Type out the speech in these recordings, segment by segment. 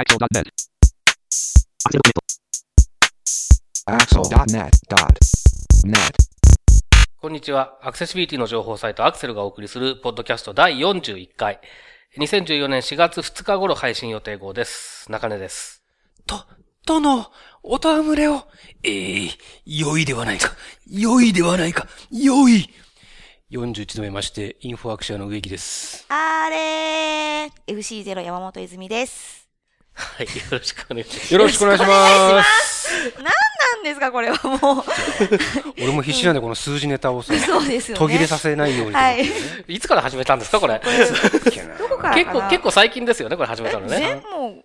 Axel.net. Axel.net.net. こんにちは。アクセシビリティの情報サイトアクセルがお送りするポッドキャスト第41回。2014年4月2日頃配信予定号です。中根です。と、殿、お戯れを。ええ良いではないか。良いではないか。良い。41度目まして、インフォアクシアの植木です。あれー !FC0 山本泉です。はい。よろしくお願いします。よろしくお願いします。何なんですかこれはもう。俺も必死なんで、この数字ネタをさ、そうですよね。途切れさせないように。はい。いつから始めたんですかこれ？どこからかな結構、結構最近ですよねこれ始めたのでね。も、でももう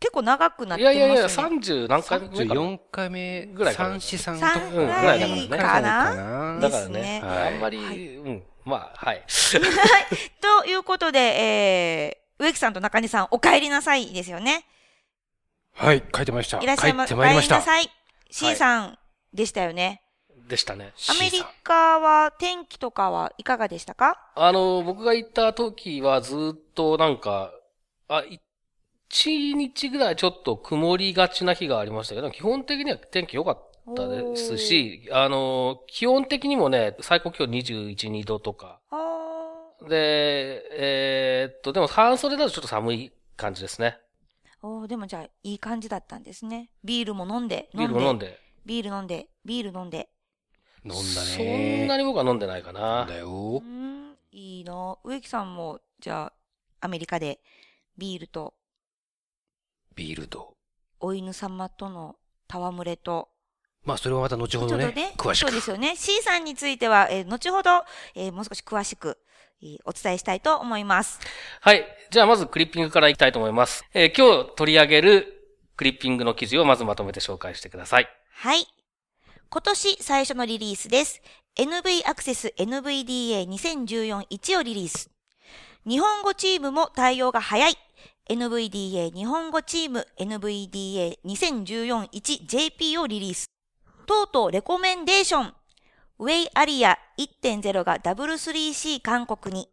結構長くなっいてますよね。やいやいや、30何回目？かな4回目ぐらい三四三三とぐらいだからねかな？なだからねですね。あんまり、うん。まあ、はい。ということで、えー、植木さんと中根さん、お帰りなさいですよね。はい、書いてました。いらっしゃいま、帰っておまいりました。帰りなさい。C さんでしたよね。でしたね。アメリカは天気とかはいかがでしたか？あの、僕が行った時はずっとなんか、あ、一日ぐらいちょっと曇りがちな日がありましたけど、基本的には天気良かったですし、あの、基本的にもね、最高気温21、2度とか。あで、えーっと、でも半袖だとちょっと寒い感じですね。ーおーでもじゃあ、いい感じだったんですね。ビールも飲んで、ビールも飲んで。ビール飲んで、ビール飲んで。飲んだそね。んなに僕は飲んでないかな。うだよ。ん、いいな。植木さんも、じゃあ、アメリカでビールとビールと。お犬様との戯れと、まあ、それはまた後ほどねね、、詳しくそうで。すよね。C さんについては、えー後ほど、えーもう少し詳しく、えーお伝えしたいと思います。はい。じゃあまずクリッピングからいきたいと思います。えー今日取り上げるクリッピングの記事をまずまとめて紹介してください。はい。今年最初のリリースです。NV アクセス NVDA2014-1 をリリース。日本語チームも対応が早い。NVDA 日本語チーム NVDA2014-1JP をリリース。とうとうレコメンデーション。ウェイアリア1.0が W3C 韓国に。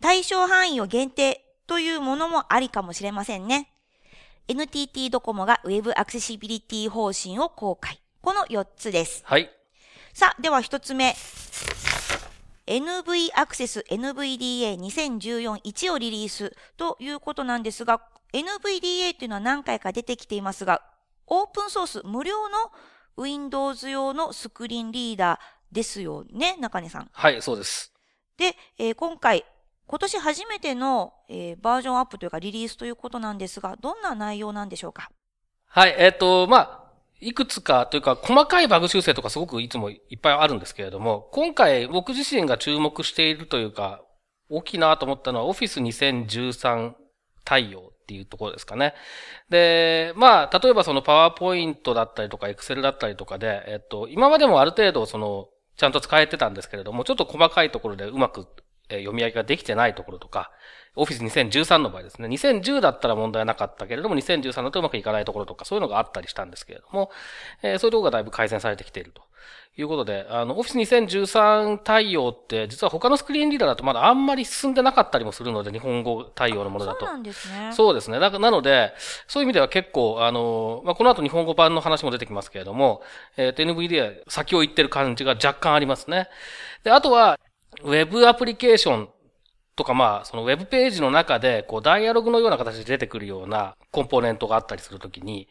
対象範囲を限定というものもありかもしれませんね。NTT ドコモが Web アクセシビリティ方針を公開。この4つです。はい。さあ、では1つ目。NV アクセス NVDA2014-1 をリリースということなんですが、NVDA というのは何回か出てきていますが、オープンソース無料の Windows 用のスクリーンリーダーですよね、中根さん。はい、そうです。で、えー今回、今年初めての、えーバージョンアップというかリリースということなんですが、どんな内容なんでしょうか？はい、えっ、と、まあ、いくつかというか、細かいバグ修正とかすごくいつもいっぱいあるんですけれども、今回僕自身が注目しているというか、大きいなと思ったのは Office 2013対応っていうところですかね。で、まあ、例えばその PowerPoint だったりとか Excel だったりとかで、えっと、今までもある程度その、ちゃんと使えてたんですけれども、ちょっと細かいところでうまく読み上げができてないところとか、Office 2013の場合ですね。2010だったら問題なかったけれども、2013だとうまくいかないところとか、そういうのがあったりしたんですけれども、えーそういうところがだいぶ改善されてきているということで、あの、Office 2013対応って、実は他のスクリーンリーダーだとまだあんまり進んでなかったりもするので、日本語対応のものだとそう。なんですね。そうですね。だからなので、そういう意味では結構、あの、まあ、この後日本語版の話も出てきますけれども、えっ、と、NVDA 先を行ってる感じが若干ありますね。で、あとは、ウェブアプリケーションとか、まあ、そのウェブページの中で、こう、ダイアログのような形で出てくるようなコンポーネントがあったりするときに、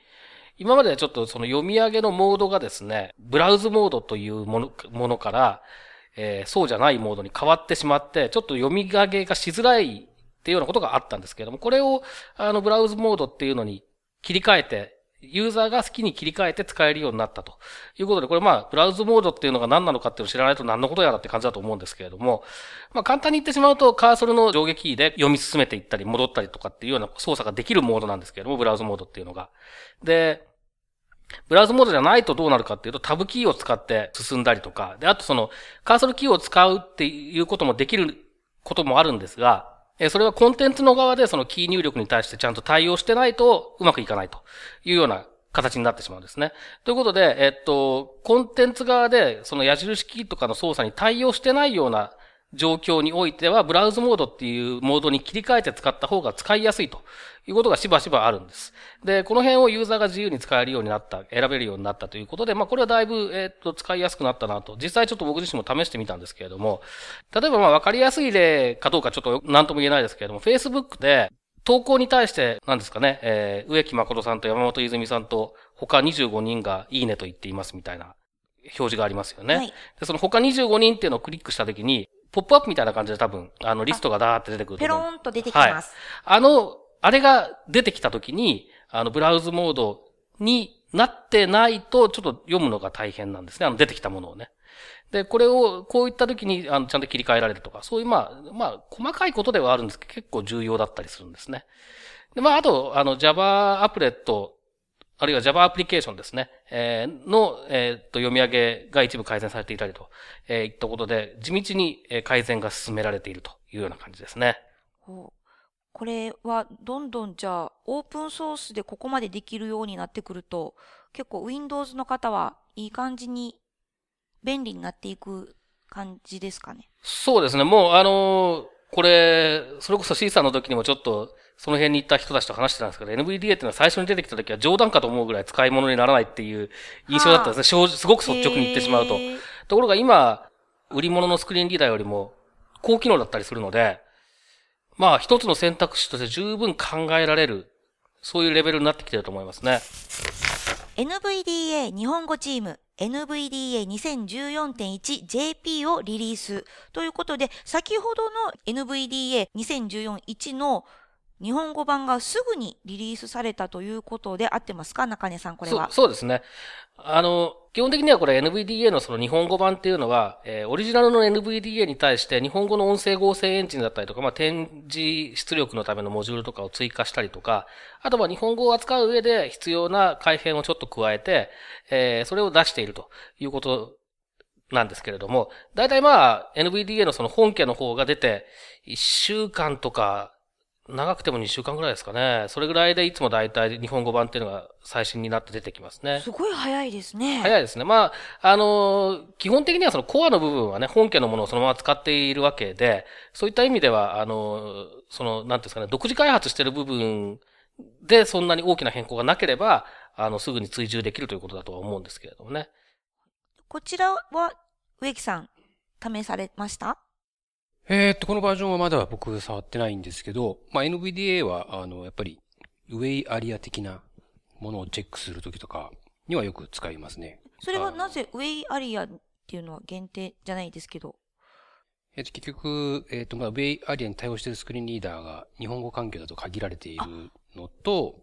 今まではちょっとその読み上げのモードがですね、ブラウズモードというものものから、えーそうじゃないモードに変わってしまって、ちょっと読み上げがしづらいっていうようなことがあったんですけれども、これを、あの、ブラウズモードっていうのに切り替えて、ユーザーが好きに切り替えて使えるようになったということで、これまあ、ブラウズモードっていうのが何なのかっていうのを知らないと何のことやらって感じだと思うんですけれども、まあ簡単に言ってしまうと、カーソルの上下キーで読み進めていったり戻ったりとかっていうような操作ができるモードなんですけれども、ブラウズモードっていうのが。で、ブラウズモードじゃないとどうなるかっていうと、タブキーを使って進んだりとか、で、あとその、カーソルキーを使うっていうこともできることもあるんですが、えそれはコンテンツの側でそのキー入力に対してちゃんと対応してないとうまくいかないというような形になってしまうんですね。ということで、えっと、コンテンツ側でその矢印キーとかの操作に対応してないような状況においては、ブラウズモードっていうモードに切り替えて使った方が使いやすいということがしばしばあるんです。で、この辺をユーザーが自由に使えるようになった、選べるようになったということで、まあ、これはだいぶ、えっ、と、使いやすくなったなと。実際ちょっと僕自身も試してみたんですけれども、例えばまあ、わかりやすい例かどうかちょっと何とも言えないですけれども、Facebook で、投稿に対して、何ですかね、えー、植木誠さんと山本泉さんと、他25人がいいねと言っていますみたいな表示がありますよね。はい、で、その他25人っていうのをクリックしたときに、ポップアップみたいな感じで多分、あの、リストがダーって出てくるとペローンと出てきます。はい。あの、あれが出てきたときに、あの、ブラウズモードになってないと、ちょっと読むのが大変なんですね。あの、出てきたものをね。で、これを、こういった時に、あの、ちゃんと切り替えられるとか、そういう、まあ、まあ、細かいことではあるんですけど、結構重要だったりするんですね。で、まあ、あと、あの、Java アプレット、あるいは Java アプリケーションですね、えー、の、えー、と、読み上げが一部改善されていたりと、えー、いったことで、地道に改善が進められているというような感じですね。これは、どんどんじゃあ、オープンソースでここまでできるようになってくると、結構 Windows の方はいい感じに便利になっていく感じですかね？そうですね。もう、あのー、これ、それこそ C さんの時にもちょっと、その辺に行った人たちと話してたんですけど、NVDA っていうのは最初に出てきた時は冗談かと思うぐらい使い物にならないっていう印象だったんですね。はあ、すごく率直に言ってしまうと。ところが今、売り物のスクリーンリーダーよりも高機能だったりするので、まあ一つの選択肢として十分考えられる、そういうレベルになってきてると思いますね。NVDA 日本語チーム NVDA2014.1JP をリリースということで、先ほどの NVDA2014.1 の日本語版がすぐにリリースされたということで合ってますか中根さん、これは？そうですね。あの、基本的にはこれ NVDA のその日本語版っていうのは、えー、オリジナルの NVDA に対して日本語の音声合成エンジンだったりとか、まあ、展示出力のためのモジュールとかを追加したりとか、あとは日本語を扱う上で必要な改変をちょっと加えて、えー、それを出しているということなんですけれども、大体まあ NVDA のその本家の方が出て、1週間とか長くても2週間ぐらいですかね。それぐらいでいつも大体日本語版っていうのが最新になって出てきますね。すごい早いですね。早いですね。まあ、あの、基本的にはそのコアの部分はね、本家のものをそのまま使っているわけで、そういった意味では、あの、その、なんですかね、独自開発している部分でそんなに大きな変更がなければ、あの、すぐに追従できるということだとは思うんですけれどもね。こちらは、植木さん、試されました？えー、っと、このバージョンはまだ僕触ってないんですけど、まあ、NVDA は、あの、やっぱり、ウェイアリア的なものをチェックするときとかにはよく使いますね。それはなぜウェイアリアっていうのは限定じゃないですけど。えっ、と、結局、えっ、と、まあ、ウェイアリアに対応しているスクリーンリーダーが日本語環境だと限られているのと、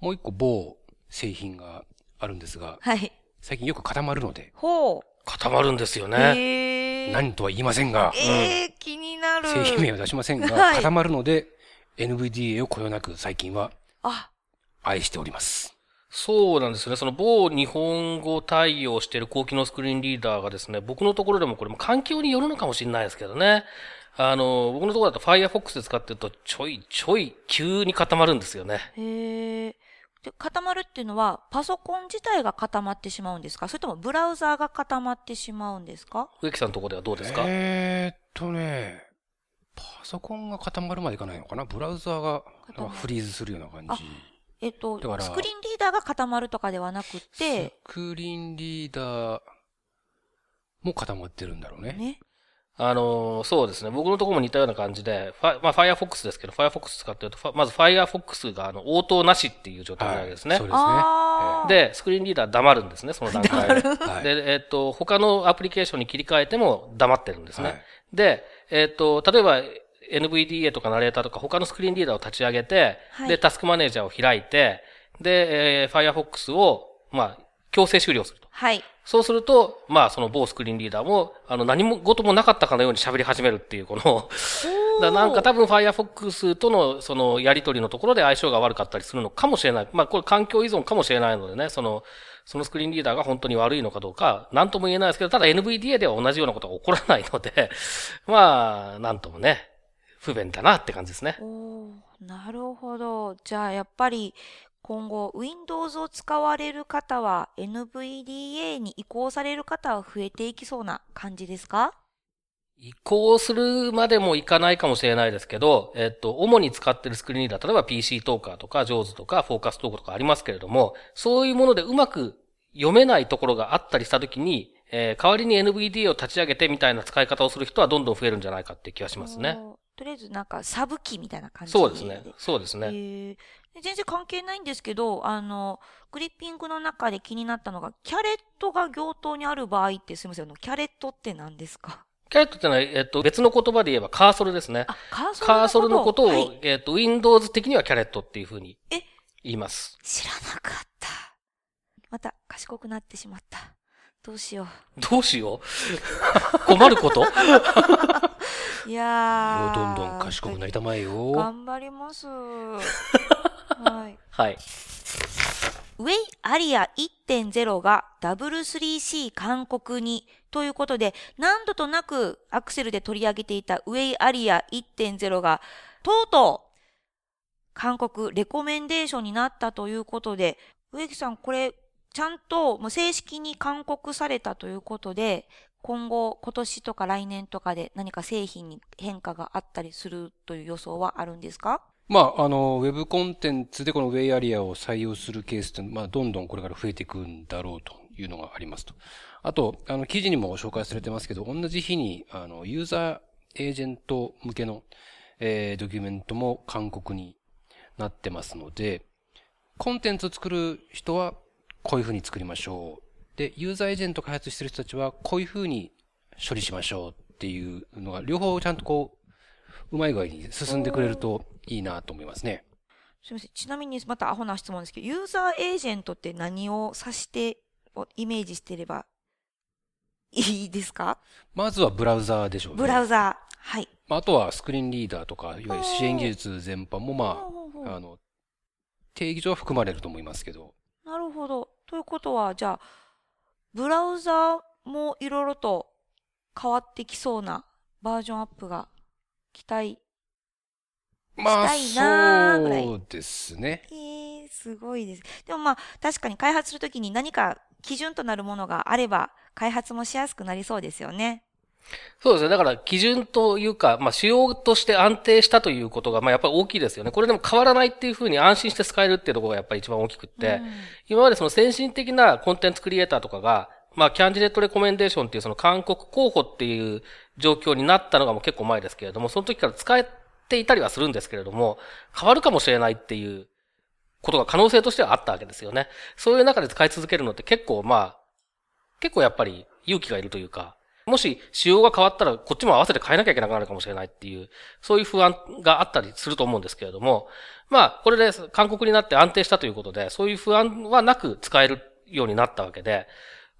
もう一個某製品があるんですが、はい。最近よく固まるので。ほう。固まるんですよね。何とは言いませんが、えー、気になる。製品名は出しませんが、はい、固まるので、NVDA をこよなく最近は、愛しております。そうなんですね。その某日本語対応している高機能スクリーンリーダーがですね、僕のところでもこれも環境によるのかもしれないですけどね。あの、僕のところだと Firefox で使ってるとちょいちょい急に固まるんですよね。へえ。で、固まるっていうのは、パソコン自体が固まってしまうんですか？それともブラウザーが固まってしまうんですか？植木さんのところではどうですか？えー、っとね、パソコンが固まるまでいかないのかな？ブラウザーがフリーズするような感じ。えっと、スクリーンリーダーが固まるとかではなくて、スクリーンリーダーも固まってるんだろうね。ね。あの、そうですね。僕のところも似たような感じで、まあ、Firefox ですけど、Firefox 使ってると、まず Firefox が、あの、応答なしっていう状態なわけですね。はい、そうですね。で、スクリーンリーダー黙るんですね、その段階で。で、えっ、と、他のアプリケーションに切り替えても黙ってるんですね。はい、で、えっ、と、例えば、NVDA とかナレーターとか他のスクリーンリーダーを立ち上げて、はい、で、タスクマネージャーを開いて、で、えー、Firefox を、まあ、強制終了すると。はい。そうすると、まあ、その某スクリーンリーダーも、あの、何も、事もなかったかのように喋り始めるっていう、このだなんか多分 Firefox との、その、やりとりのところで相性が悪かったりするのかもしれない。まあ、これ環境依存かもしれないのでね、その、そのスクリーンリーダーが本当に悪いのかどうか、なんとも言えないですけど、ただ NVDA では同じようなことが起こらないので、まあ、なんともね、不便だなって感じですね。おなるほど。じゃあ、やっぱり、今後 Windows を使われる方は NVDA に移行される方は増えていきそうな感じですか？移行するまでもいかないかもしれないですけど、えっと、主に使ってるスクリーンリーダー、例えば PC トーカーとか、ジョーズとか、フォーカストークとかありますけれども、そういうものでうまく読めないところがあったりしたときに、えー、代わりに NVDA を立ち上げてみたいな使い方をする人はどんどん増えるんじゃないかって気がしますね。とりあえずなんかサブ機みたいな感じそうですね。そうですね。えー、全然関係ないんですけど、あの、グリッピングの中で気になったのが、キャレットが行頭にある場合ってすみません、キャレットって何ですか？キャレットってのは、えっと、別の言葉で言えばカーソルですね。あ、カーソルカーソルのことを、はい、えっと、Windows 的にはキャレットっていうふうに言います。知らなかった。また、賢くなってしまった。どうしよう。どうしよう？困ること？いやー。どんどん賢くなりたまえよ。頑張ります。はい。はい。ウェイアリア1.0が W3C 韓国にということで、何度となくアクセルで取り上げていたウェイアリア1.0が、とうとう、韓国レコメンデーションになったということで、植木さん、これ、ちゃんともう正式に勧告されたということで、今後、今年とか来年とかで何か製品に変化があったりするという予想はあるんですか？まあ、あの、ウェブコンテンツでこのウェイアリアを採用するケースって、まあ、どんどんこれから増えていくんだろうというのがありますと。あと、あの、記事にも紹介されてますけど、同じ日に、あの、ユーザーエージェント向けの、えー、ドキュメントも勧告になってますので、コンテンツを作る人は、こういうふうに作りましょう。で、ユーザーエージェント開発してる人たちは、こういうふうに処理しましょうっていうのが、両方ちゃんとこう、うまい具合に進んでくれるといいなと思いますね。すみません。ちなみにまたアホな質問ですけど、ユーザーエージェントって何を指してイメージしてればいいですか？まずはブラウザーでしょうね。ブラウザー。はい。あとはスクリーンリーダーとか、いわゆる支援技術全般もまあ、あの、定義上は含まれると思いますけど。なるほど。ということは、じゃあ、ブラウザーもいろいろと変わってきそうなバージョンアップが期待まあ、そうですね。えー、すごいです。でもまあ、確かに開発するときに何か基準となるものがあれば、開発もしやすくなりそうですよね。そうですね。だから基準というか、まあ仕様として安定したということが、まあやっぱり大きいですよね。これでも変わらないっていうふうに安心して使えるっていうところがやっぱり一番大きくって、うん、今までその先進的なコンテンツクリエイターとかが、まあキャンディデットレコメンデーションっていうその韓国候補っていう状況になったのがもう結構前ですけれども、その時から使えていたりはするんですけれども、変わるかもしれないっていうことが可能性としてはあったわけですよね。そういう中で使い続けるのって結構まあ、結構やっぱり勇気がいるというか、もし仕様が変わったらこっちも合わせて変えなきゃいけなくなるかもしれないっていう、そういう不安があったりすると思うんですけれども、まあ、これで韓国になって安定したということで、そういう不安はなく使えるようになったわけで、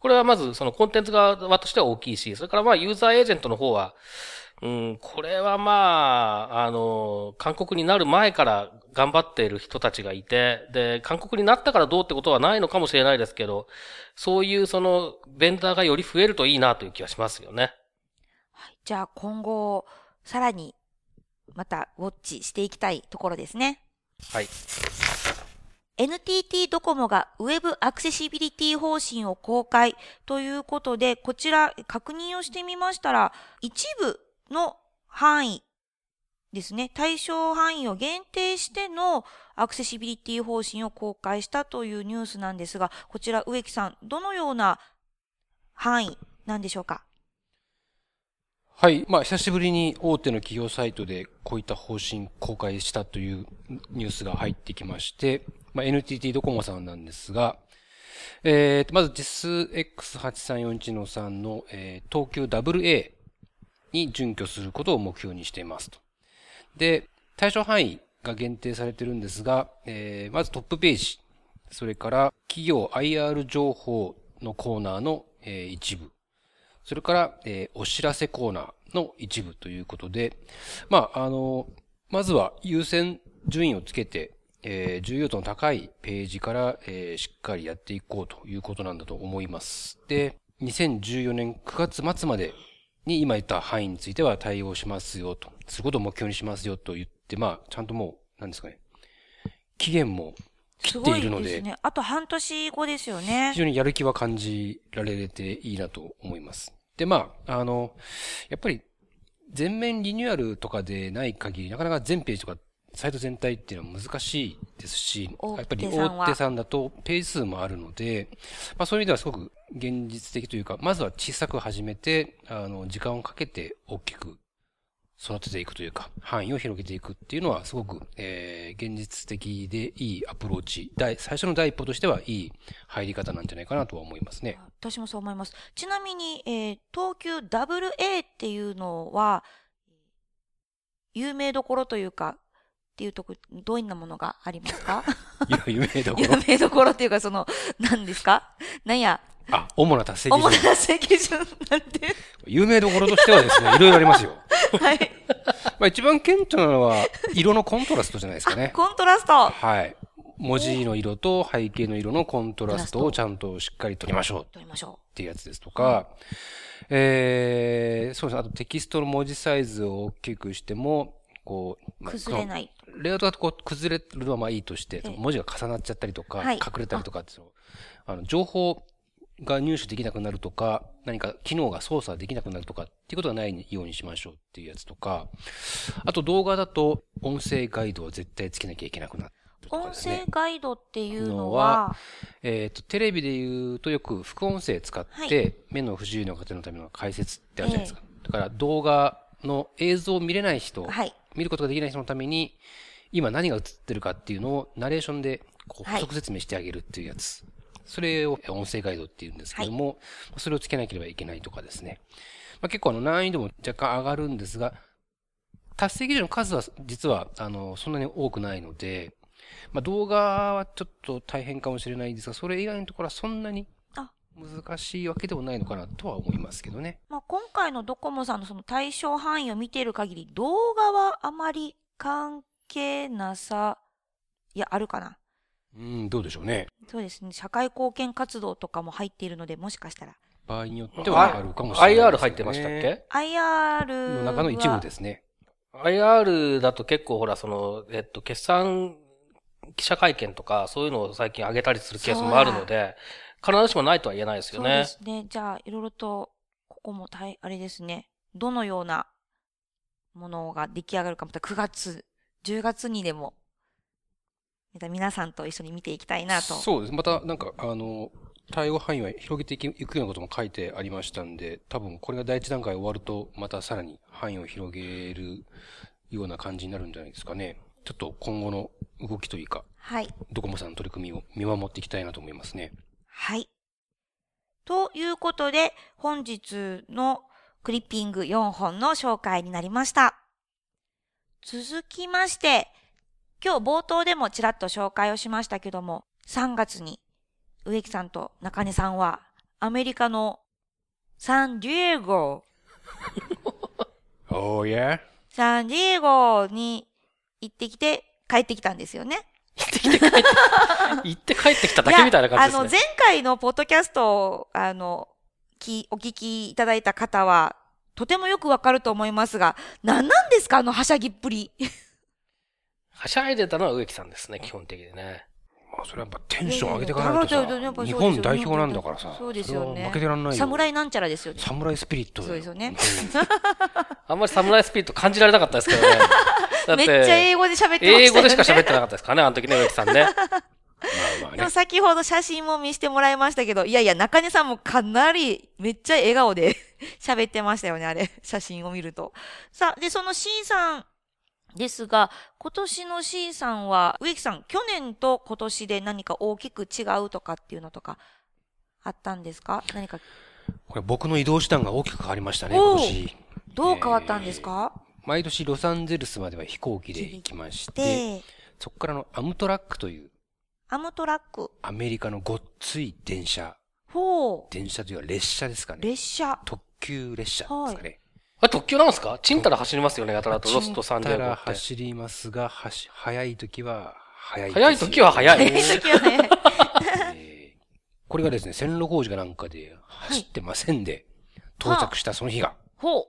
これはまずそのコンテンツ側としては大きいし、それからまあユーザーエージェントの方は、うん、これはまあ、あの、韓国になる前から頑張っている人たちがいて、で、韓国になったからどうってことはないのかもしれないですけど、そういうその、ベンダーがより増えるといいなという気がしますよね。はい。じゃあ今後、さらに、また、ウォッチしていきたいところですね。はい。NTT ドコモが Web アクセシビリティ方針を公開ということで、こちら確認をしてみましたら、一部の範囲ですね、対象範囲を限定してのアクセシビリティ方針を公開したというニュースなんですが、こちら植木さん、どのような範囲なんでしょうか？はい。まあ、久しぶりに大手の企業サイトでこういった方針公開したというニュースが入ってきまして、まあ、NTT ドコモさんなんですが、えー、まず実 X8341 の3の、えー、東急 WA に準拠することを目標にしていますと。で、対象範囲が限定されてるんですが、えー、まずトップページ、それから企業 IR 情報のコーナーの、えー、一部、それから、えー、お知らせコーナーの一部ということで、まあ、あの、まずは優先順位をつけて、えー、重要度の高いページから、えー、しっかりやっていこうということなんだと思います。で、2014年9月末までに今言った範囲については対応しますよと、することを目標にしますよと言って、まあ、ちゃんともう、なんですかね、期限も切っているので。ですね。あと半年後ですよね。非常にやる気は感じられていいなと思います。で、まあ、あの、やっぱり、全面リニューアルとかでない限り、なかなか全ページとかサイト全体っていうのは難しいですし、やっぱり大手さんだとページ数もあるので、まあそういう意味ではすごく現実的というか、まずは小さく始めて、あの、時間をかけて大きく育てていくというか、範囲を広げていくっていうのはすごく、えー、現実的でいいアプローチ。最初の第一歩としてはいい入り方なんじゃないかなとは思いますね。私もそう思います。ちなみに、えー、東急 WA っていうのは、有名どころというか、っていうとこ、どういんなものがありますか？有名どころ有名どころっていうか、その、何ですか？何や、あ、主な達成基準。主な達成基準なんて。有名どころとしてはですね、いろいろありますよ。はい。まあ一番顕著なのは、色のコントラストじゃないですかね。コントラスト。はい。文字の色と背景の色のコントラストをちゃんとしっかり取りましょう。取りましょう。っていうやつですとか、えー、そうですね。あとテキストの文字サイズを大きくしても、こう、崩れない。レイアウトがこう崩れるのはまあいいとして、文字が重なっちゃったりとか、隠れたりとかってあの、情報が入手できなくなるとか、何か機能が操作できなくなるとかっていうことがないようにしましょうっていうやつとか、あと動画だと音声ガイドは絶対つけなきゃいけなくなる、ね。音声ガイドっていうのは、えっ、ー、と、テレビで言うとよく副音声使って、はい、目の不自由な方のための解説ってあるじゃないですか。えー、だから動画の映像を見れない人、はい、見ることができない人のために、今何が映ってるかっていうのをナレーションでこう補足説明してあげるっていうやつ。それを音声ガイドって言うんですけども、はい、それをつけなければいけないとかですね。まあ、結構あの難易度も若干上がるんですが、達成基準の数は実はあのそんなに多くないので、まあ、動画はちょっと大変かもしれないんですが、それ以外のところはそんなに難しいわけでもないのかなとは思いますけどね。まあ、今回のドコモさんのその対象範囲を見ている限り、動画はあまり関係なさ、いや、あるかな。うん、どうでしょうね。そうですね。社会貢献活動とかも入っているので、もしかしたら。場合によってはあるかもしれない、ね、IR 入ってましたっけ ?IR の中の一部ですね。IR だと結構ほら、その、えっと、決算記者会見とか、そういうのを最近上げたりするケースもあるので、必ずしもないとは言えないですよね。そうですね。じゃあ、いろいろと、ここも大、あれですね。どのようなものが出来上がるか、また9月、10月にでも皆さんと一緒に見ていきたいなと。そうです。また、なんか、あの、対応範囲は広げていくようなことも書いてありましたんで、多分これが第一段階終わると、またさらに範囲を広げるような感じになるんじゃないですかね。ちょっと今後の動きというか、はい。ドコモさんの取り組みを見守っていきたいなと思いますね。はい。ということで、本日のクリッピング4本の紹介になりました。続きまして、今日冒頭でもちらっと紹介をしましたけども、3月に植木さんと中根さんはアメリカのサンディエゴ Oh yeah? サンディエゴに行ってきて帰ってきたんですよね。行ってきて帰って、行って帰ってきただけみたいな感じですね。あの、前回のポッドキャストを、あの、き、お聞きいただいた方は、とてもよくわかると思いますが、何なんですかあのはしゃぎっぷり。はしゃいでたのは植木さんですね、基本的でね。まあ、それはやっぱテンション上げていかないとさ、日本代表なんだからさ、そうですよね。負けてらんないよ。侍なんちゃらですよね。侍スピリットそうですよね。あんまり侍スピリット感じられなかったですけどね。めっちゃ英語で喋ってましたよね。英語でしか喋ってなかったですかね、あの時ね、植木さんね。まあまあね、先ほど写真も見せてもらいましたけど、いやいや、中根さんもかなりめっちゃ笑顔で 喋ってましたよね、あれ。写真を見ると。さあ、で、その C さんですが、今年の C さんは、植木さん、去年と今年で何か大きく違うとかっていうのとか、あったんですか？何か？これ僕の移動手段が大きく変わりましたね、今年。どう変わったんですか、えー、毎年ロサンゼルスまでは飛行機で行きまして、そこからのアムトラックという。アムトラックアメリカのごっつい電車。ほう。電車というか列車ですかね。列車。特急列車ですかね。はいあれ特急なんですか？チンタラ走りますよね、やたらと。ロストサンデーチンタラ走りますが、はし、早い時は早い。早い時は早い。早い時は早い。えー、これがですね、線路工事がなんかで走ってませんで、到着したその日が。ほう。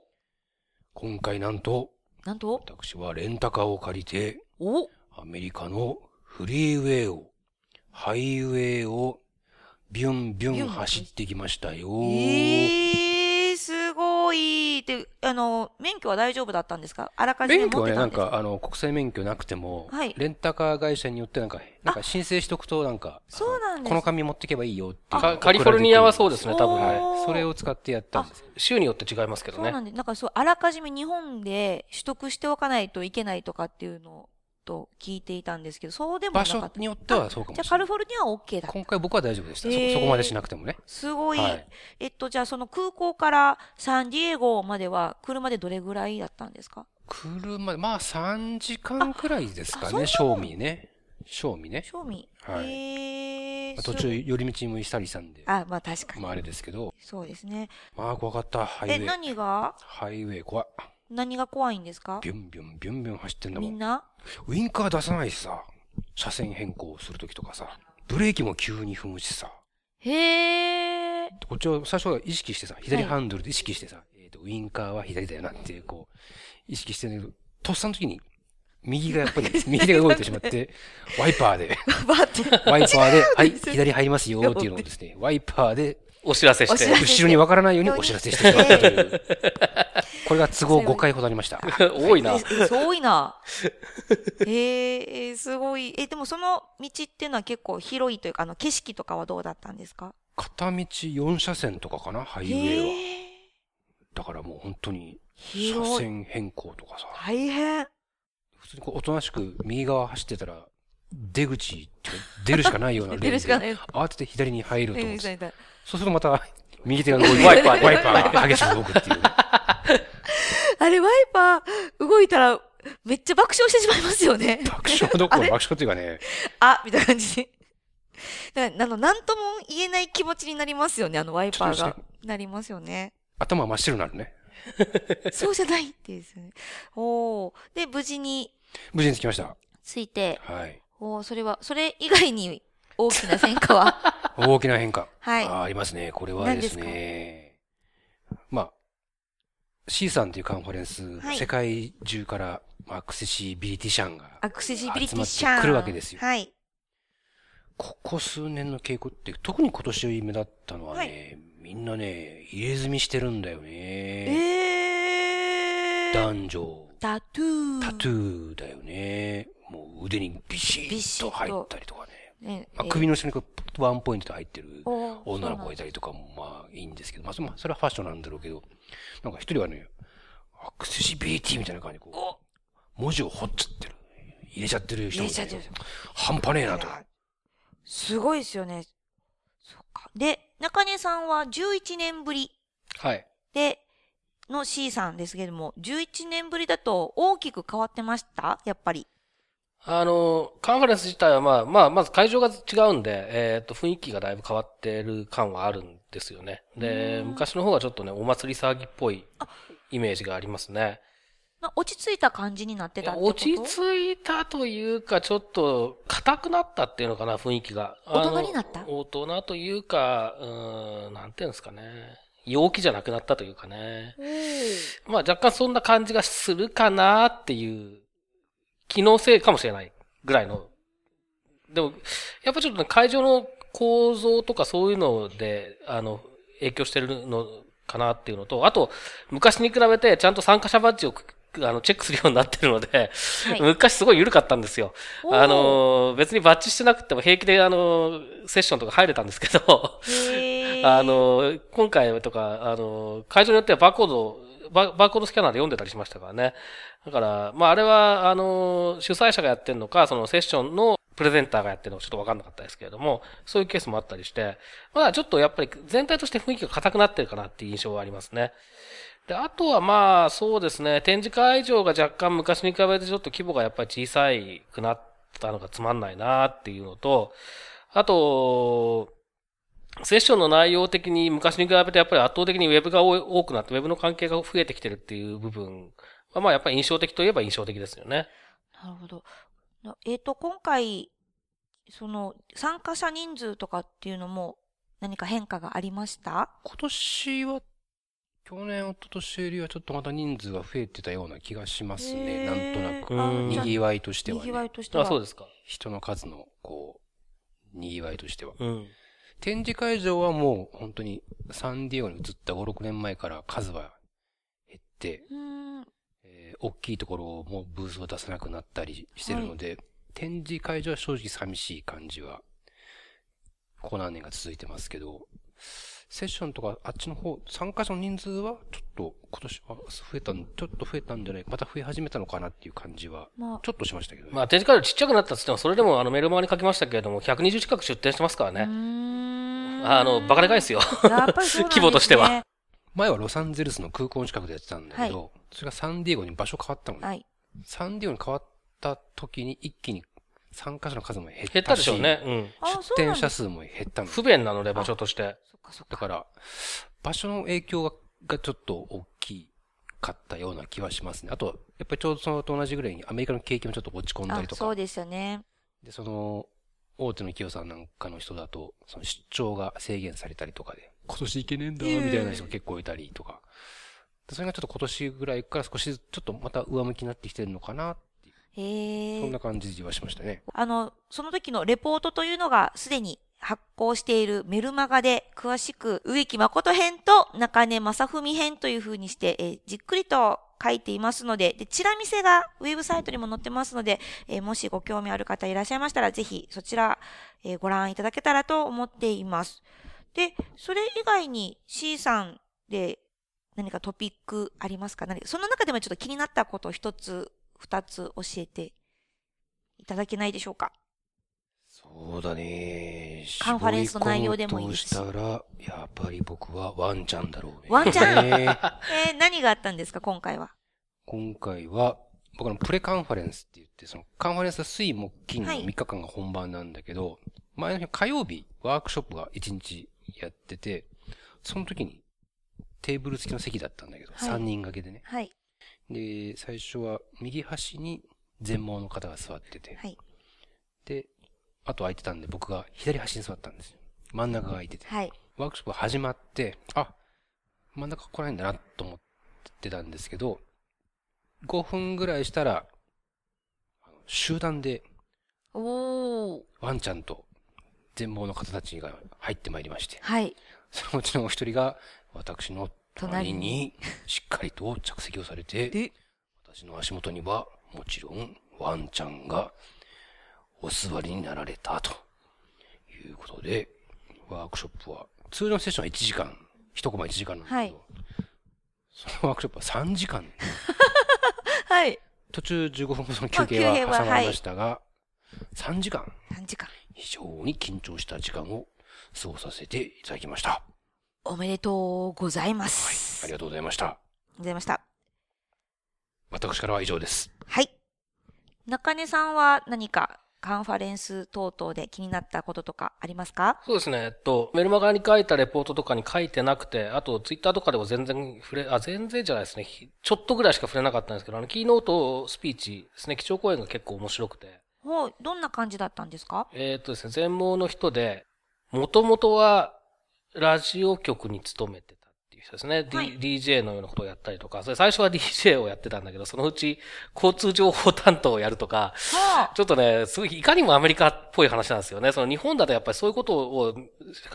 今回なんと、なんと？私はレンタカーを借りて、おアメリカのフリーウェイを、ハイウェイを、ビュンビュン走ってきましたよ。えー、すごいって、ああの、免許は大丈夫だったんですか？あらかじめ免許はね、なん持ってたんですか？か、あの、国際免許なくても、はい。レンタカー会社によってなんか、なんか申請しとくと、なんか、そうなんです。この紙持ってけばいいよっていうカカリフォルニアはそうでですね、多分。ね。おー。それを使ってやったんです。州によって違いますけどね。そうなんで、なんかそう、あらかじめ日本で取得しておかないといけないとかっていうのと聞いていたんですけど、そうでもな場かった。所によってはそうかもじゃあしれない。カリフォルニアは OK だ。今回僕は大丈夫でした。そへーそこまでしなくてもね。すごい。はいえっと、じゃあその空港からサンディエゴまでは車でどれぐらいだったんですか？車で、まあ3時間くらいですかね、正味ね。正味ね。正味。はい途中、寄り道もしたりしたんで、あ、まあ確かに。まああれですけど、そうですね。まあ怖かった、ハイウえ、ェイ。何が？ハイウェイ怖い。何が怖いんですか？ビュンビュン、ビュンビュン走ってんだもん。みんな？ウインカー出さないしさ、車線変更するときとかさ、ブレーキも急に踏むしさ、へー。こっちを最初は意識してさ、左ハンドルで意識してさ、えっ、と、ウインカーは左だよなっていう、こう、意識してるんだけど、とっさの時に、右がやっぱり、右手が動いてしまって、ワイパーで。ワイパーで、はい、左入りますよっていうのをですね、ワイパーで、お知らせして後ろにわからないようにお知らせしてしまったという。これが都合5回ほどありました。多いな。多いな。へえ、すごい。え、でもその道っていうのは結構広いというか、あの、景色とかはどうだったんですか？片道4車線とかかな、ハイウェイは。だからもう本当に、車。線変更とかさ、大変。普通にこうおとなしく右側走ってたら、出口出るしかないような レーンで出るしかない慌てて左に入ると思そうするとまた、右手が動いて、ワイパーでワイパーが激しく動くっていうね。あれ、ワイパー動いたら、めっちゃ爆笑してしまいますよね。爆笑どころ 爆笑っていうかね、あ、みたいな感じで。だからあの、なんとも言えない気持ちになりますよね、あのワイパーが。なりますよね。頭真っ白になるね。そうじゃないってですね。おー。で、無事に無事に着きました。着いて、はい。おー、それは、それ以外に大きな戦果は、大きな変化。はい。あーありますね。これはですね。まあ、C さんというカンファレンス、はい世界中からまあアクセシビリティシャンが、アクセシビリティシャン。集まってくるわけですよはい。ここ数年の傾向って、特に今年目立ったのはね、みんなね、入れ墨してるんだよね。えー。男女、タトゥー。タトゥーだよね。もう腕にビシッと入ったりとかね。ねまあ、首の下にこうワンポイントで入ってる女の子がいたりとかもまあいいんですけど、まあそれはファッションなんだろうけど、なんか一人はね、アクセシビリティみたいな感じでこう、文字を彫っちゃってる。入れちゃってる人もいて入れちゃってる。半端ねえなと。すごいですよね。そっか。で、中根さんは11年ぶりはい。で、の C さんですけども、11年ぶりだと大きく変わってました？やっぱり。あの、カンファレンス自体はまあ、まあ、まず会場が違うんで、えっ、と、雰囲気がだいぶ変わってる感はあるんですよね。で、昔の方はちょっとね、お祭り騒ぎっぽいイメージがありますね。な落ち着いた感じになってたってこと？落ち着いたというか、ちょっと、硬くなったっていうのかな、雰囲気が。大人になった？大人というか、うーん、なんていうんですかね。陽気じゃなくなったというかね。まあ若干そんな感じがするかなっていう、機能性かもしれないぐらいの。でも、やっぱちょっとね、会場の構造とかそういうので、あの、影響してるのかなっていうのと、あと、昔に比べてちゃんと参加者バッジをあのチェックするようになってるので、はい昔すごい緩かったんですよ。あの、別にバッジしてなくても平気であの、セッションとか入れたんですけど、あ、の、今回とか、あの、会場によってはバーコード、バーコードスキャナーで読んでたりしましたからね。だから、まあ、あれは、あの、主催者がやってるのか、そのセッションのプレゼンターがやってるのかちょっとわかんなかったですけれども、そういうケースもあったりして、まあ、ちょっとやっぱり全体として雰囲気が硬くなってるかなっていう印象はありますね。で、あとはまあ、そうですね、展示会場が若干昔に比べてちょっと規模がやっぱり小さくなったのがつまんないなっていうのと、あと、セッションの内容的に昔に比べてやっぱり圧倒的にウェブが多い多くなって、ウェブの関係が増えてきてるっていう部分は、まあやっぱり印象的といえば印象的ですよね。なるほど。なえっ、と、今回、その、参加者人数とかっていうのも何か変化がありました？今年は、去年、一昨年よりはちょっとまた人数が増えてたような気がしますね。なんとなく。賑わいとしては賑わね。いとしては。あ、そうですか。人の数の、こう、賑わいとしては。うん。展示会場はもう本当にサンディエゴに移った5、6年前から数は減って、うん。えー大きいところもブースを出さなくなったりしてるので、展示会場は正直寂しい感じは、ここ何年か続いてますけど、セッションとかあっちの方、参加者の人数はちょっと今年は増えたん、ちょっと増えたんじゃないまた増え始めたのかなっていう感じは、まあ、ちょっとしましたけどね。まあ、展示会場ちっちゃくなったっつっても、それでもあのメルマガに書きましたけれども、120近く出展してますからうね。ーんあの、バカでかいですよ。すね規模としては。前はロサンゼルスの空港の近くでやってたんだけど、それがサンディエゴに場所変わったのね。はい。サンディエゴに変わった時に一気に参加者の数も減ったし。減ったでしょうね。うん。あ、出店者数も減ったの。不便なので、場所として。そっかそっか。だから、場所の影響ががちょっと大きかったような気はしますね。あと、やっぱりちょうどそのと同じぐらいにアメリカの景気もちょっと落ち込んだありとか。そうですよね。で、その、大手の企業さんなんかの人だと、その出張が制限されたりとかで、今年行けねえんだ、みたいな人が結構いたりとか。でそれがちょっと今年ぐらいから少しずつ、ちょっとまた上向きになってきてるのかな、へえそんな。感じはしましたね。あの、その時のレポートというのがすでに発行しているメルマガで詳しく植木誠編と中根正文編という風にして、えーじっくりと書いていますので、で、チラ見せがウェブサイトにも載ってますので、えーもしご興味ある方いらっしゃいましたら、ぜひそちら、えーご覧いただけたらと思っています。で、それ以外に C さんで何かトピックありますか？何かその中でもちょっと気になったことを一つ、二つ教えていただけないでしょうか？そうだね。カンファレンスの内容でもいいですししたら、やっぱり僕はワンちゃんだろうね。ワンちゃん？ねえー何があったんですか、今回は？今回は、僕のプレカンファレンスって言って、そのカンファレンスは水木金のはい3日間が本番なんだけど、前の日火曜日、ワークショップが1日やってて、その時にテーブル付きの席だったんだけど、はい3人掛けでね。はい。で、最初は右端に全盲の方が座ってて、はい。で、あと空いてたんで僕が左端に座ったんですよ。真ん中が空いてて。はい。ワークショップが始まって、あ、真ん中来ないんだなと思ってたんですけど、5分ぐらいしたら、集団で。ワンちゃんと全盲の方たちが入ってまいりまして、はい。そのうちのお一人が私の隣隣にしっかりと着席をされて、で、私の足元にはもちろんワンちゃんがお座りになられたということで、ワークショップは、通常のセッションは1時間、1コマ1時間なんですけど、そのワークショップは3時間、はい。途中15分ほどの休憩は挟まりましたが、3時間、3時間。非常に緊張した時間を過ごさせていただきました。おめでとうございまはい、す。ありがとうございました。ございました。私からは以上です。はい。中根さんは何かカンファレンス等々で気になったこととかありますか？そうですね。えっと、メルマガに書いたレポートとかに書いてなくて、あとツイッターとかでも全然触れ、あ、全然じゃないですね。ひちょっとぐらいしか触れなかったんですけど、あの、キーノートスピーチですね。基調講演が結構面白くて。ほう、どんな感じだったんですか？えーっとですね、全盲の人で、もともとはラジオ局に勤めてたっていう人ですね。D はい DJ のようなことをやったりとか、それ最初は DJ をやってたんだけど、そのうち交通情報担当をやるとか、はちょっとね、すごい、いかにもアメリカっぽい話なんですよね。その日本だとやっぱりそういうことを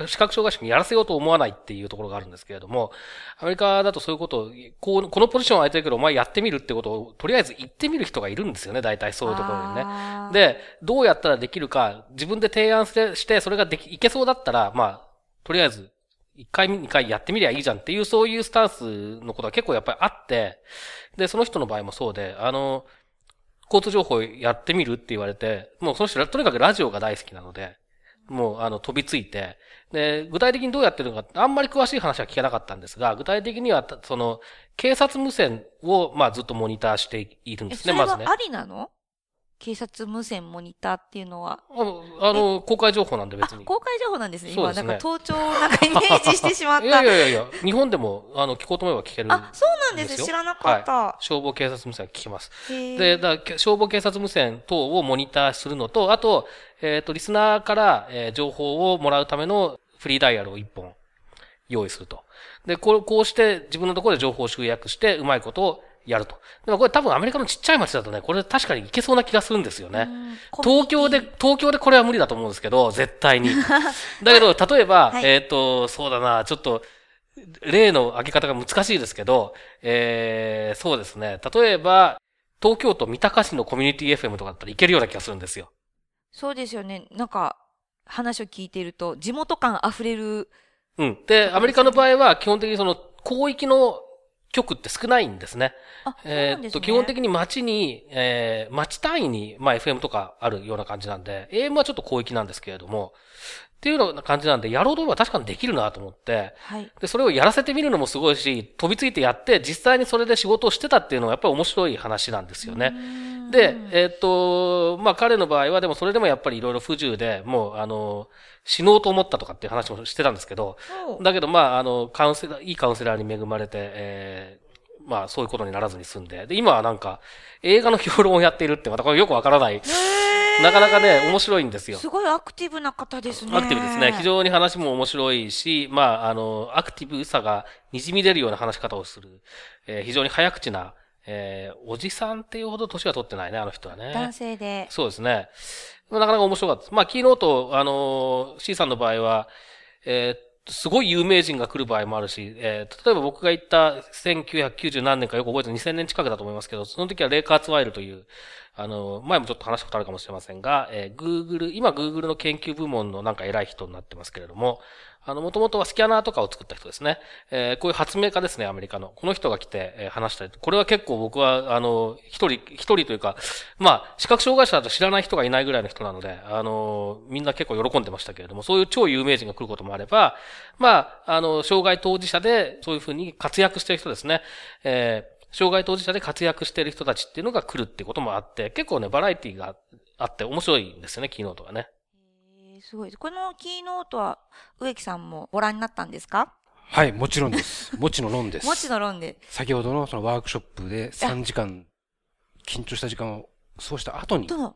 視覚障害者にやらせようと思わないっていうところがあるんですけれども、アメリカだとそういうことを、こう、このポジション空いてるけどお前やってみるってことを、とりあえず言ってみる人がいるんですよね、大体そういうところにね。ね、で、どうやったらできるか、自分で提案してそれができ、いけそうだったら、まあ、とりあえず、一回、二回やってみりゃいいじゃんっていう、そういうスタンスのことが結構やっぱりあって、で、その人の場合もそうで、あの、交通情報やってみるって言われて、もうその人、とにかくラジオが大好きなので、もう、あの、飛びついて、で、具体的にどうやってるのか、あんまり詳しい話は聞けなかったんですが、具体的には、その、警察無線を、まあ、ずっとモニターしているんですね、まずね。はありなの？警察無線モニターっていうのは。ああの、公開情報なんであ別に。公開情報なんですね。ねなんか盗聴をなんかイメージしてしまっいやいた。やいやいや、日本でも、あの、聞こうと思えば聞ける。あ、そうなんです知らなかった。消防警察無線聞きます。で、だ消防警察無線等をモニターするのと、あと、えっ、と、リスナーから、えー情報をもらうためのフリーダイヤルを一本用意すると。で、こう、こうして自分のところで情報を集約して、うまいことをやると。でもこれ多分アメリカのちっちゃい町だとね、これ確かにいけそうな気がするんですよね。うん東京で、東京でこれは無理だと思うんですけど、絶対に。だけど、例えば、はいえっ、と、そうだな、ちょっと、例の上げ方が難しいですけど、えー、そうですね。例えば、東京都三鷹市のコミュニティ FM とかだったらいけるような気がするんですよ。そうですよね。なんか、話を聞いていると、地元感溢れる。うん。で、アメリカの場合は基本的にその広域の局って少ないんですね。えーっと。基本的に町に、えー、町単位に、まあ FM とかあるような感じなんで、AM はちょっと広域なんですけれども、っていうような感じなんで、やろうと思えば確かにできるなと思って、はい。で、それをやらせてみるのもすごいし、飛びついてやって、実際にそれで仕事をしてたっていうのはやっぱり面白い話なんですよね。で、えーっと、まあ彼の場合はでもそれでもやっぱりいろいろ不自由で、もうあの、死のうと思ったとかっていう話もしてたんですけど、だけどまああの、カウンセラー、いいカウンセラーに恵まれて、えーまあそういうことにならずに済んで、で、今はなんか映画の評論をやっているってまたこれよくわからない、なかなかね、面白いんですよ。すごいアクティブな方ですね。アクティブですね。非常に話も面白いし、まあ、あの、アクティブさが滲み出るような話し方をする、えー非常に早口な、えーおじさんっていうほど年は取ってないね、あの人はね。男性で。そうですね。なかなか面白かったです。まあ、キーノート、あのー C さんの場合は、えーすごい有名人が来る場合もあるし、えー例えば僕が行った1990何年かよく覚えてる2000年近くだと思いますけど、その時はレイカーツワイルという、あのー前もちょっと話したことあるかもしれませんが、えー Google、今 Google の研究部門のなんか偉い人になってますけれども、あの、もともとはスキャナーとかを作った人ですね。えーこういう発明家ですね、アメリカの。この人が来て、えー話したり。これは結構僕は、あの、一人、一人というか、まあ、視覚障害者だと知らない人がいないぐらいの人なので、あの、みんな結構喜んでましたけれども、そういう超有名人が来ることもあれば、まあ、あの、障害当事者で、そういうふうに活躍してる人ですね。えー障害当事者で活躍してる人たちっていうのが来るってこともあって、結構ね、バラエティがあって面白いんですよね、キーノートがね。えーすごい。このキーノートは植木さんもご覧になったんですか？はい、もちろんです。もちの論です。もちの論で。先ほどのそのワークショップで3時間、緊張した時間を過ごした後に、こ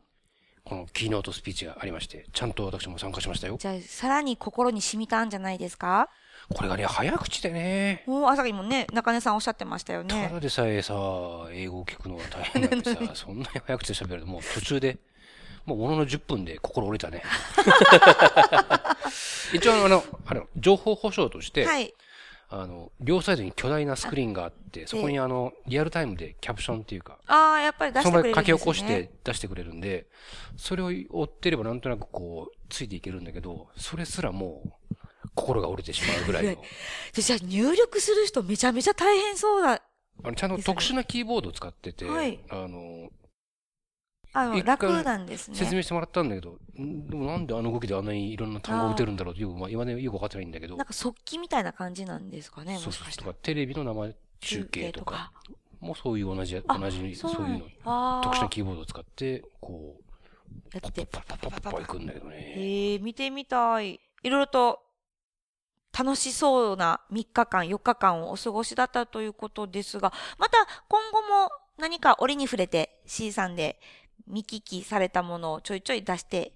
のキーノートスピーチがありまして、ちゃんと私も参加しましたよ。じゃあ、さらに心に染みたんじゃないですか？これがね、早口でね、もう朝日もね、中根さんおっしゃってましたよたね。だでさえさ、英語を聞くのが大変なんでさ、そんなに早口で喋るともう途中で、もうものの10分で心折れたね。一応あの、あの、情報保障として、はい。あの、両サイドに巨大なスクリーンがあって、そこにあの、リアルタイムでキャプションっていうか、ああ、やっぱり出しそてくれるね。書き起こして出してくれるんで、それを追ってればなんとなくこう、ついていけるんだけど、それすらもう、心が折れてしまうぐらいの。でじゃあ入力する人めちゃめちゃ大変そうだ。あのちゃんと特殊なキーボードを使ってて、はいあの、あの、楽なんですね。説明してもらったんだけど、ん？でもなんであの動きであんなにいろんな単語を打てるんだろうってよく、まあ、今ね、よくわかってないんだけど。なん、か速記みたいな感じなんですかね、そうそうとかテレビの生中継とか、もうそういう同じ、あ同じ、そういうの、特殊なキーボードを使って、こう、やって、パッパッパッパッパッ行くんだけどね。へえ、見てみたい。いろいろと楽しそうな3日間、4日間をお過ごしだったということですが、また今後も何か折に触れて C さんで見聞きされたものをちょいちょい出して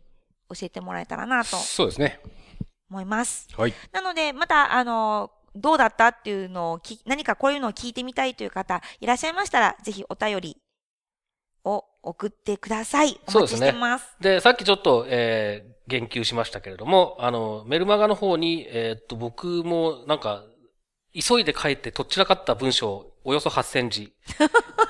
教えてもらえたらなとそうですね。思います。はい。なので、また、あの、どうだったっていうのをき、何かこういうのを聞いてみたいという方いらっしゃいましたら、ぜひお便りを送ってください。お待ちそうですねしてます。で、さっきちょっと、えー言及しましたけれども、あの、メルマガの方に、えーっと、僕もなんか、急いで書いてとっちらかった文章、およそ8000字。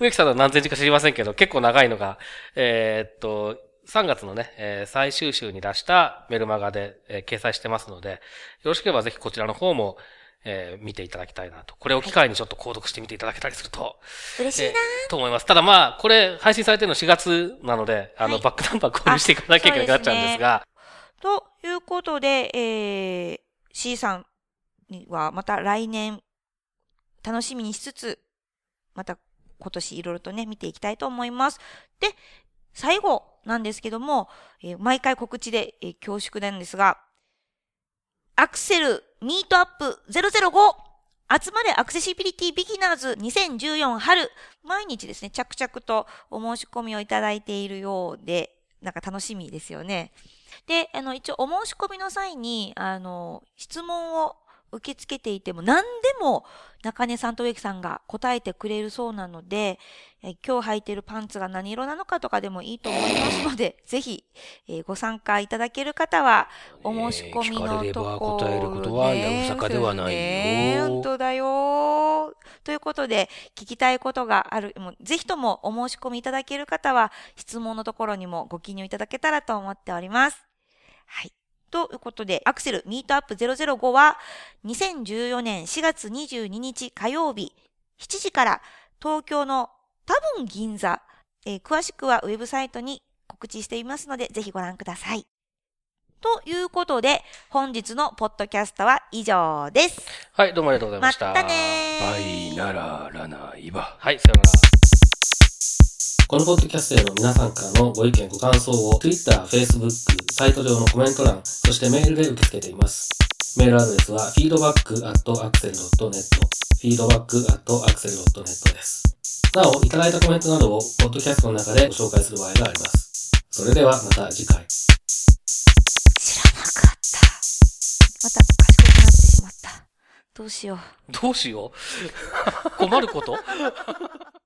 と、植木さんの何千字か知りませんけど、結構長いのが、えーっと、3月のね、えー最終週に出したメルマガで、えー掲載してますので、よろしければぜひこちらの方も、えー見ていただきたいなと。これを機会にちょっと購読してみていただけたりすると、嬉しいなえーと思います。ただまあ、これ配信されてるの4月なので、あの、はいバックナンバー購入していかなきゃいけなくなっちゃうんですが、ということで、えー、C さんにはまた来年楽しみにしつつ、また今年いろいろとね、見ていきたいと思います。で、最後なんですけども、えー毎回告知で、えー恐縮なんですが、アクセルミートアップ005集まれアクセシビリティビギナーズ2014春毎日ですね、着々とお申し込みをいただいているようで、なんか楽しみですよね。で、あの、一応お申し込みの際に、あの、質問を受け付けていても何でも中根さんと植木さんが答えてくれるそうなので、え今日履いてるパンツが何色なのかとかでもいいと思いますので、ぜひ、えーご参加いただける方は、お申し込みのところ、えー聞かれれば答えることはやぶさかではないよね本当だよということで、聞きたいことがある、もうぜひともお申し込みいただける方は、質問のところにもご記入いただけたらと思っております。はい。ということで、アクセルミートアップ005は、2014年4月22日火曜日、7時から東京の多分銀座、えー詳しくはウェブサイトに告知していますので、ぜひご覧ください。ということで、本日のポッドキャストは以上です。はい、どうもありがとうございまました。たねー。バイなららないば。はい、さようなら。このポッドキャストへの皆さんからのご意見、ご感想を Twitter、Facebook、サイト上のコメント欄、そしてメールで受け付けています。メールアドレスは feedback.axel.net feedback.axel.net です。なお、いただいたコメントなどをポッドキャストの中でご紹介する場合があります。それではまた次回。知らなかった。また賢くなってしまった。どうしよう。どうしよう困ること？